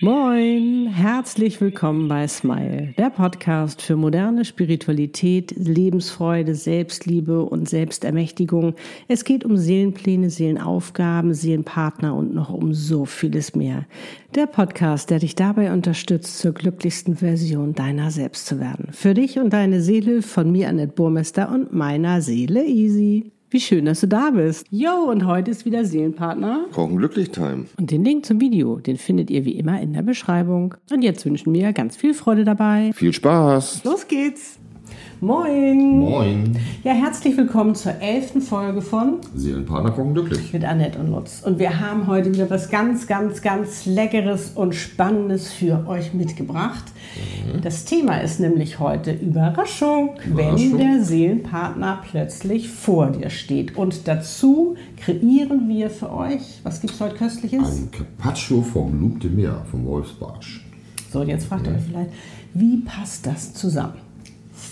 Moin, herzlich willkommen bei Smile, der Podcast für moderne Spiritualität, Lebensfreude, Selbstliebe und Selbstermächtigung. Es geht um Seelenpläne, Seelenaufgaben, Seelenpartner und noch um so vieles mehr. Der Podcast, der dich dabei unterstützt, zur glücklichsten Version deiner selbst zu werden. Für dich und deine Seele von mir, Annette Burmester und meiner Seele Easy. Wie schön, dass du da bist. Jo, und heute ist wieder Seelenpartner. Kochen glücklich Time. Und den Link zum Video, den findet ihr wie immer in der Beschreibung. Und jetzt wünschen wir ganz viel Freude dabei. Viel Spaß. Los geht's. Moin. Moin. Ja, herzlich willkommen zur elften Folge von Seelenpartner kochen glücklich. mit Annette und Lutz. Und wir haben heute wieder was ganz, ganz, ganz Leckeres und Spannendes für euch mitgebracht. Das Thema ist nämlich heute Überraschung, wenn Überraschung. der Seelenpartner plötzlich vor dir steht. Und dazu kreieren wir für euch, was gibt's heute Köstliches? Ein Carpaccio vom Loup de Meer, vom Wolfsbarsch. So, und jetzt fragt ihr euch vielleicht, wie passt das zusammen?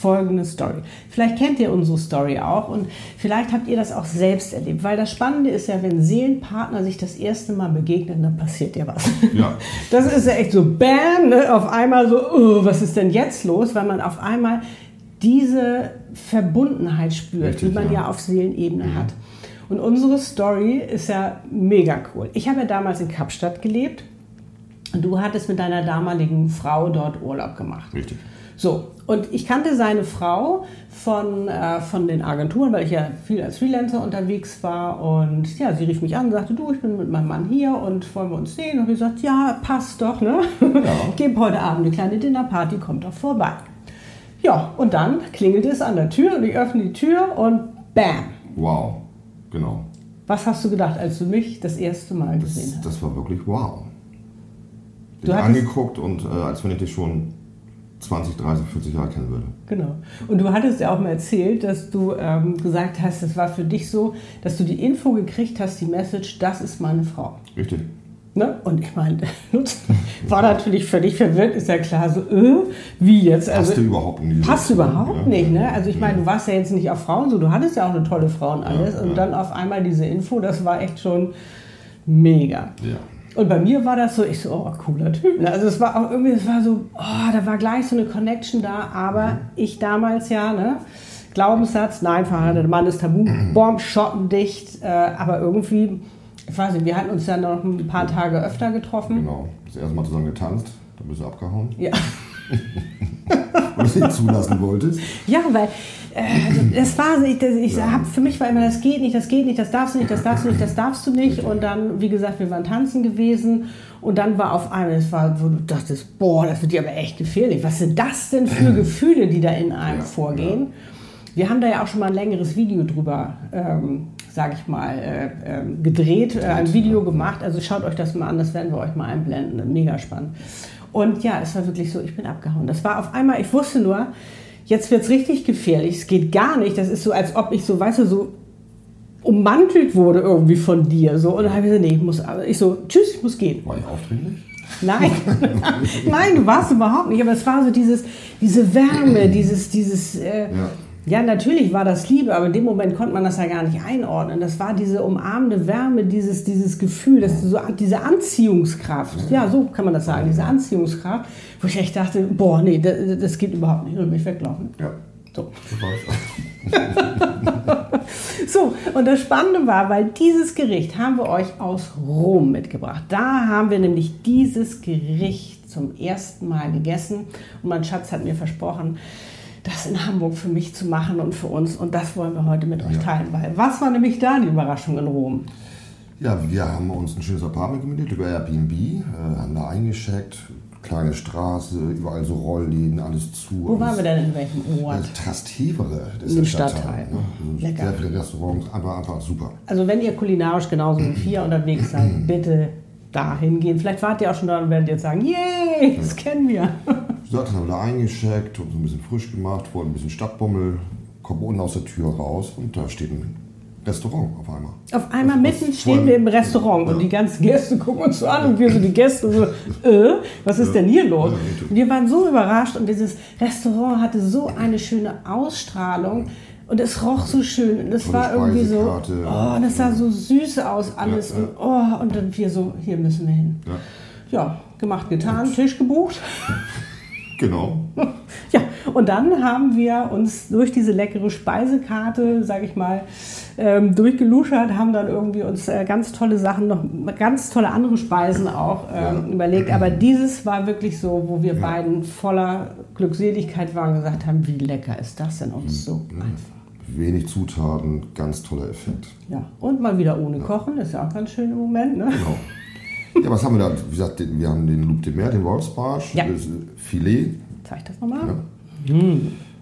Folgende Story. Vielleicht kennt ihr unsere Story auch und vielleicht habt ihr das auch selbst erlebt, weil das Spannende ist ja, wenn Seelenpartner sich das erste Mal begegnen, dann passiert ja was. Ja. Das ist ja echt so, bam, ne, auf einmal so, oh, was ist denn jetzt los, weil man auf einmal diese Verbundenheit spürt, Richtig, die man ja, ja. auf Seelenebene hat. Und unsere Story ist ja mega cool. Ich habe ja damals in Kapstadt gelebt und du hattest mit deiner damaligen Frau dort Urlaub gemacht. Richtig. So, und ich kannte seine Frau von, äh, von den Agenturen, weil ich ja viel als Freelancer unterwegs war. Und ja, sie rief mich an und sagte, du, ich bin mit meinem Mann hier und wollen wir uns sehen? Und ich gesagt, ja, passt doch, ne? Ich gebe heute Abend eine kleine Dinnerparty, kommt doch vorbei. Ja, und dann klingelte es an der Tür und ich öffne die Tür und bam! Wow. Genau. Was hast du gedacht, als du mich das erste Mal gesehen Das, hast? das war wirklich wow. Du Dich hattest- angeguckt und äh, als wenn ich dich schon 20, 30, 40 Jahre kennen würde. Genau. Und du hattest ja auch mal erzählt, dass du ähm, gesagt hast, es war für dich so, dass du die Info gekriegt hast, die Message, das ist meine Frau. Richtig. Ne? Und ich meine, war natürlich völlig verwirrt, ist ja klar, so, äh, wie jetzt? Also, Passte überhaupt diese Passt überhaupt ja. nicht, ne? Also ich meine, du warst ja jetzt nicht auf Frauen so, du hattest ja auch eine tolle Frau und alles. Ja, und dann auf einmal diese Info, das war echt schon mega. Ja. Und bei mir war das so, ich so, oh, cooler Typ. ne? Also es war auch irgendwie, es war so, oh, da war gleich so eine Connection da, aber ich damals ja, ne? Glaubenssatz, nein, verheirateter Mann ist tabu, Bomb, schottendicht, äh, aber irgendwie, ich weiß nicht, wir hatten uns dann noch ein paar Tage öfter getroffen. Genau. Das erste Mal zusammen getanzt, dann bist du abgehauen. Ja. Weil du nicht zulassen wolltest. Ja, weil äh, das war, ich, ich hab, für mich war immer, das geht nicht, das geht nicht, das darfst du nicht, das darfst du nicht, das darfst du nicht. Und dann, wie gesagt, wir waren tanzen gewesen und dann war auf einmal, es war, wo du dachtest, boah, das wird dir aber echt gefährlich. Was sind das denn für Gefühle, die da in einem Ja, vorgehen? Wir haben da ja auch schon mal ein längeres Video drüber, ähm, sage ich mal, äh, ähm, gedreht, äh, ein Video gemacht. Also schaut euch das mal an, das werden wir euch mal einblenden. Mega spannend. Und ja, es war wirklich so, ich bin abgehauen. Das war auf einmal, ich wusste nur, jetzt wird es richtig gefährlich. Es geht gar nicht. Das ist so, als ob ich so, weißt du, so ummantelt wurde irgendwie von dir. So. Und dann habe ich gesagt, nee, ich muss, ich so, tschüss, ich muss gehen. War ich aufdringlich? Nein, nein, du warst überhaupt nicht. Aber es war so dieses, diese Wärme, dieses, dieses. Äh, ja. Ja. natürlich war das Liebe, aber in dem Moment konnte man das ja gar nicht einordnen. Das war diese umarmende Wärme, dieses, dieses Gefühl, dass du so, diese Anziehungskraft. Ja, so kann man das sagen, diese Anziehungskraft, wo ich echt dachte, boah, nee, das, das geht überhaupt nicht, ich will mich weglaufen. Ja. So. So, und das Spannende war, weil dieses Gericht haben wir euch aus Rom mitgebracht. Da haben wir nämlich dieses Gericht zum ersten Mal gegessen. Und mein Schatz hat mir versprochen, das in Hamburg für mich zu machen und für uns. Und das wollen wir heute mit euch Ja. teilen. Weil was war nämlich da die Überraschung in Rom? Ja, wir haben uns ein schönes Apartment gemietet über Airbnb, äh, haben da eingecheckt, kleine Straße, überall so Rollläden, alles zu. Wo waren wir denn in welchem Ort? Äh, Trastevere, das ist der Stadtteil. Ne? Also Lecker. Sehr viele Restaurants, aber einfach super. Also wenn ihr kulinarisch genauso wie wir unterwegs seid, bitte dahin gehen. Vielleicht wart ihr auch schon da und werdet jetzt sagen, yay, das kennen wir. Gesagt, haben wir da eingecheckt und so ein bisschen frisch gemacht, wollten ein bisschen Stadtbummel, kommen unten aus der Tür raus und da steht ein Restaurant auf einmal. Auf einmal Was- mitten stehen wir im Restaurant und die ganzen Gäste gucken uns so an und wir so die Gäste so, äh, was ist denn hier los? Ja. Und wir waren so überrascht und dieses Restaurant hatte so eine schöne Ausstrahlung und es roch so schön und es war irgendwie so, oh, es sah so süß aus alles Ja, ja. und oh, und dann wir so, hier müssen wir hin. Ja. ja, gemacht, getan, Tisch gebucht. Genau. Ja, und dann haben wir uns durch diese leckere Speisekarte, sage ich mal, ähm, durchgeluschert, haben dann irgendwie uns äh, ganz tolle Sachen, noch ganz tolle andere Speisen auch ähm, Ja. überlegt. Aber dieses war wirklich so, wo wir beiden voller Glückseligkeit waren und gesagt haben, wie lecker ist das denn und so einfach. Wenig Zutaten, ganz toller Effekt. Ja, und mal wieder ohne Kochen, ist ja auch ganz schön im Moment. Ne? Genau. Ja, was haben wir da? Wie gesagt, wir haben den Loup de Mer, den Wolfsbarsch, Ja. das Filet. Zeig das nochmal. Ja.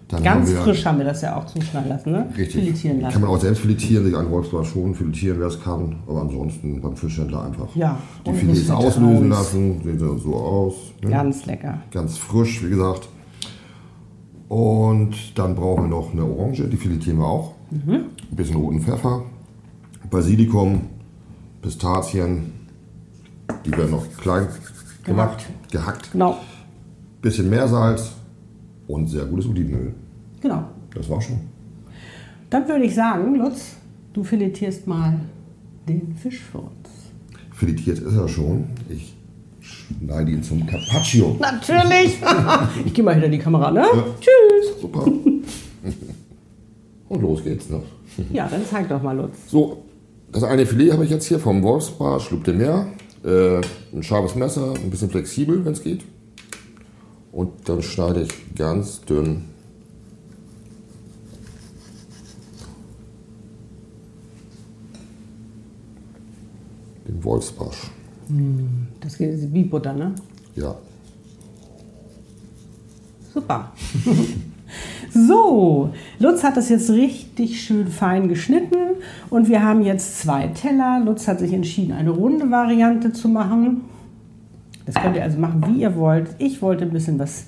Dann Ganz haben wir, frisch haben wir das ja auch zuschneiden lassen, ne? Richtig. Filetieren lassen. Kann man auch selbst filetieren, sich einen Wolfsbarsch schon filetieren, wer es kann. Aber ansonsten beim Fischhändler einfach Ja, die und Filets auslösen Eis. lassen. Sieht ja so aus. Ne? Ganz lecker. Ganz frisch, wie gesagt. Und dann brauchen wir noch eine Orange, die filetieren wir auch. Mhm. Ein bisschen roten Pfeffer, Basilikum, Pistazien. Die werden noch klein gemacht, gehackt. Genau, Bisschen Meersalz und sehr gutes Olivenöl. genau. Das war schon. Dann würde ich sagen, Lutz, du filetierst mal den Fisch für uns. Filetiert ist er schon. Ich schneide ihn zum Carpaccio. Natürlich! ich gehe mal hinter die Kamera, ne? Tschüss! Super. Und los geht's. Ne? Ja, dann zeig doch mal, Lutz. So, das eine Filet habe ich jetzt hier vom Wolfsbarsch Loup de Mer. Äh, ein scharfes Messer, ein bisschen flexibel, wenn es geht. Und dann schneide ich ganz dünn. Den Wolfsbarsch. Das geht wie Butter, ne? Ja. Super. So, Lutz hat das jetzt richtig schön fein geschnitten und wir haben jetzt zwei Teller. Lutz hat sich entschieden, eine runde Variante zu machen. Das könnt ihr also machen, wie ihr wollt. Ich wollte ein bisschen was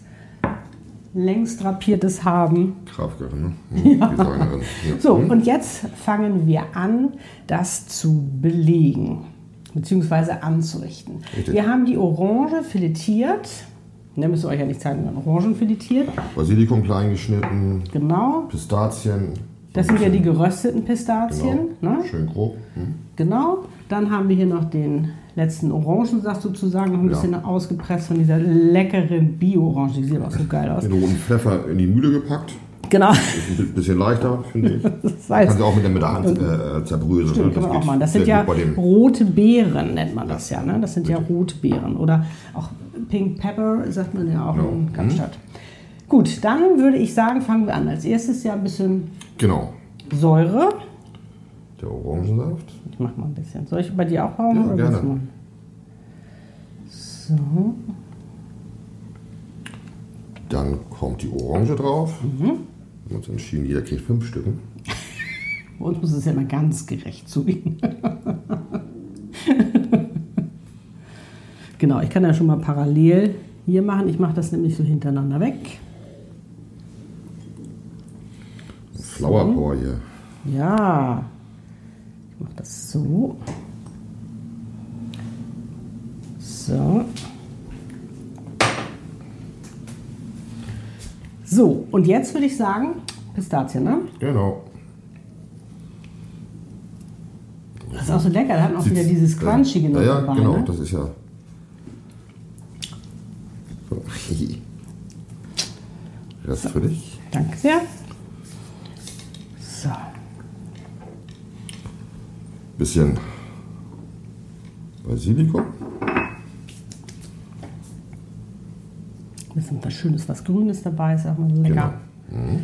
längs drapiertes haben. Kraftgerin, ne? Hm, Designerin. Ja. So, und jetzt fangen wir an, das zu belegen, beziehungsweise anzurichten. Richtig. Wir haben die Orange filetiert. Ne, müsst ihr euch ja nicht zeigen, sondern Orangen filetiert. Basilikum klein geschnitten, Genau. Pistazien. Das sind ja die gerösteten Pistazien. Genau. Ne? Schön grob. Hm. Genau. Dann haben wir hier noch den letzten Orangensaft sozusagen, noch ein Ja. bisschen ausgepresst von dieser leckeren Bio-Orange. Die sieht auch so geil aus. Den roten Pfeffer in die Mühle gepackt. Genau. Ist ein bisschen leichter, finde ich. Das heißt, Kann sie auch mit der, mit der Hand äh, zerbröseln. Stimmt, ne? kann man auch machen. Das sind ja rote Beeren, nennt man das ja. Ne? Das sind ja rote Beeren. Oder auch Pink Pepper, sagt man ja auch Genau. in Kapstadt. Gut, dann würde ich sagen, fangen wir an. Als erstes ja ein bisschen Genau. Säure. Der Orangensaft. Ich mach mal ein bisschen. Soll ich bei dir auch hauen? Ja, oder gerne. mal? So. Dann kommt die Orange drauf. Mhm. Wir haben uns entschieden, jeder kriegt fünf Stücken. Bei uns muss es ja immer ganz gerecht zugehen. genau, ich kann ja schon mal parallel hier machen. Ich mache das nämlich so hintereinander weg. Flower Power hier. Ja. Ich mache das so. So. So, und jetzt würde ich sagen, Pistazien, ne? Genau. Das ist auch so lecker, da hat man auch wieder dieses Crunchige noch ja, ja, dabei. genau, ne? das ist ja. So. Das ist für dich. Danke sehr. So. Bisschen Basilikum. Bisschen was Schönes, was Grünes dabei, ist auch mal so lecker. Genau.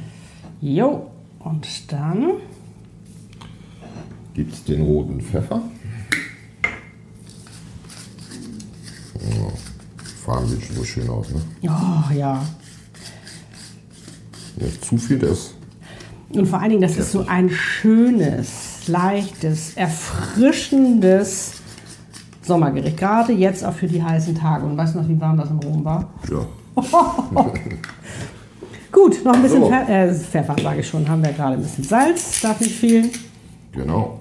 Jo, und dann Gibt es den roten Pfeffer. Oh, Farben sieht schon so schön aus, ne? Oh ja. Nicht zu viel, das Und vor allen Dingen, das ist so ein schönes, leichtes, erfrischendes Sommergericht. Gerade jetzt auch für die heißen Tage. Und weißt du noch, wie warm das in Rom war? ja. Gut, noch ein bisschen So. Pfe äh, Pfeffer, sage ich schon. Haben wir gerade ein bisschen Salz, darf nicht fehlen. Genau.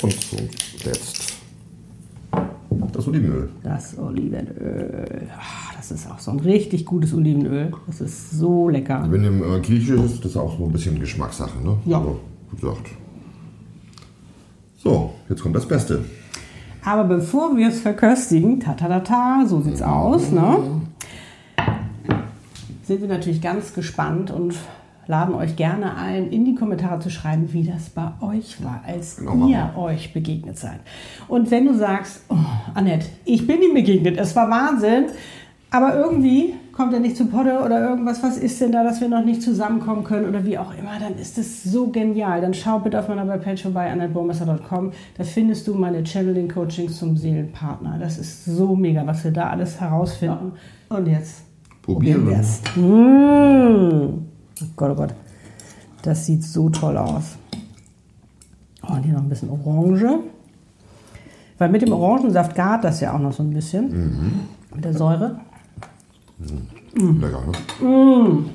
Und zuletzt das Olivenöl. Das Olivenöl. Ah, Das ist auch so ein richtig gutes Olivenöl. Das ist so lecker. Wenn im äh, Griechisch ist, das ist auch so ein bisschen Geschmackssache, ne? Ja. Also, wie gesagt. So, jetzt kommt das Beste. Aber bevor wir es verköstigen, ta ta ta ta, so sieht's aus, ne? Sind wir natürlich ganz gespannt und laden euch gerne ein, in die Kommentare zu schreiben, wie das bei euch war, als Genau, ihr euch begegnet seid. Und wenn du sagst, oh, Annette, ich bin ihm begegnet, es war Wahnsinn, aber irgendwie kommt er nicht zu Potte oder irgendwas, was ist denn da, dass wir noch nicht zusammenkommen können oder wie auch immer, dann ist es so genial. Dann schau bitte auf meiner Page vorbei, annetteburmesser.com, da findest du meine Channeling-Coachings zum Seelenpartner. Das ist so mega, was wir da alles herausfinden. Und jetzt Probieren. wir es. Mmh. Oh Gott, oh Gott. Das sieht so toll aus. Oh, und hier noch ein bisschen Orange. Weil mit dem Orangensaft gart das ja auch noch so ein bisschen. Mit der Säure. Lecker, ne? Mm.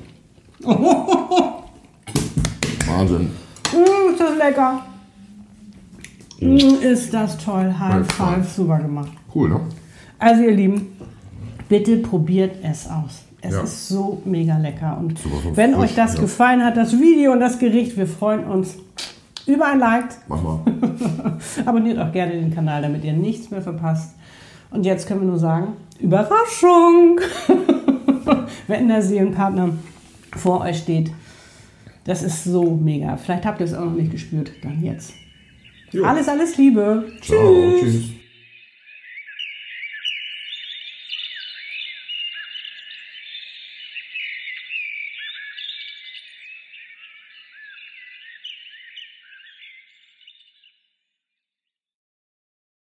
Wahnsinn. Mmh, ist das lecker. Mmh, ist das toll. High. Super gemacht. Cool, ne? Also ihr Lieben, bitte probiert es aus. Es Ja. ist so mega lecker. Und wenn frisch, euch das ja. gefallen hat, das Video und das Gericht, wir freuen uns über ein Like. Mach mal. Abonniert auch gerne den Kanal, damit ihr nichts mehr verpasst. Und jetzt können wir nur sagen, Überraschung! wenn der Seelenpartner vor euch steht, das ist so mega. Vielleicht habt ihr es auch noch nicht gespürt, dann jetzt. Jo. Alles, alles Liebe. Ciao, tschüss.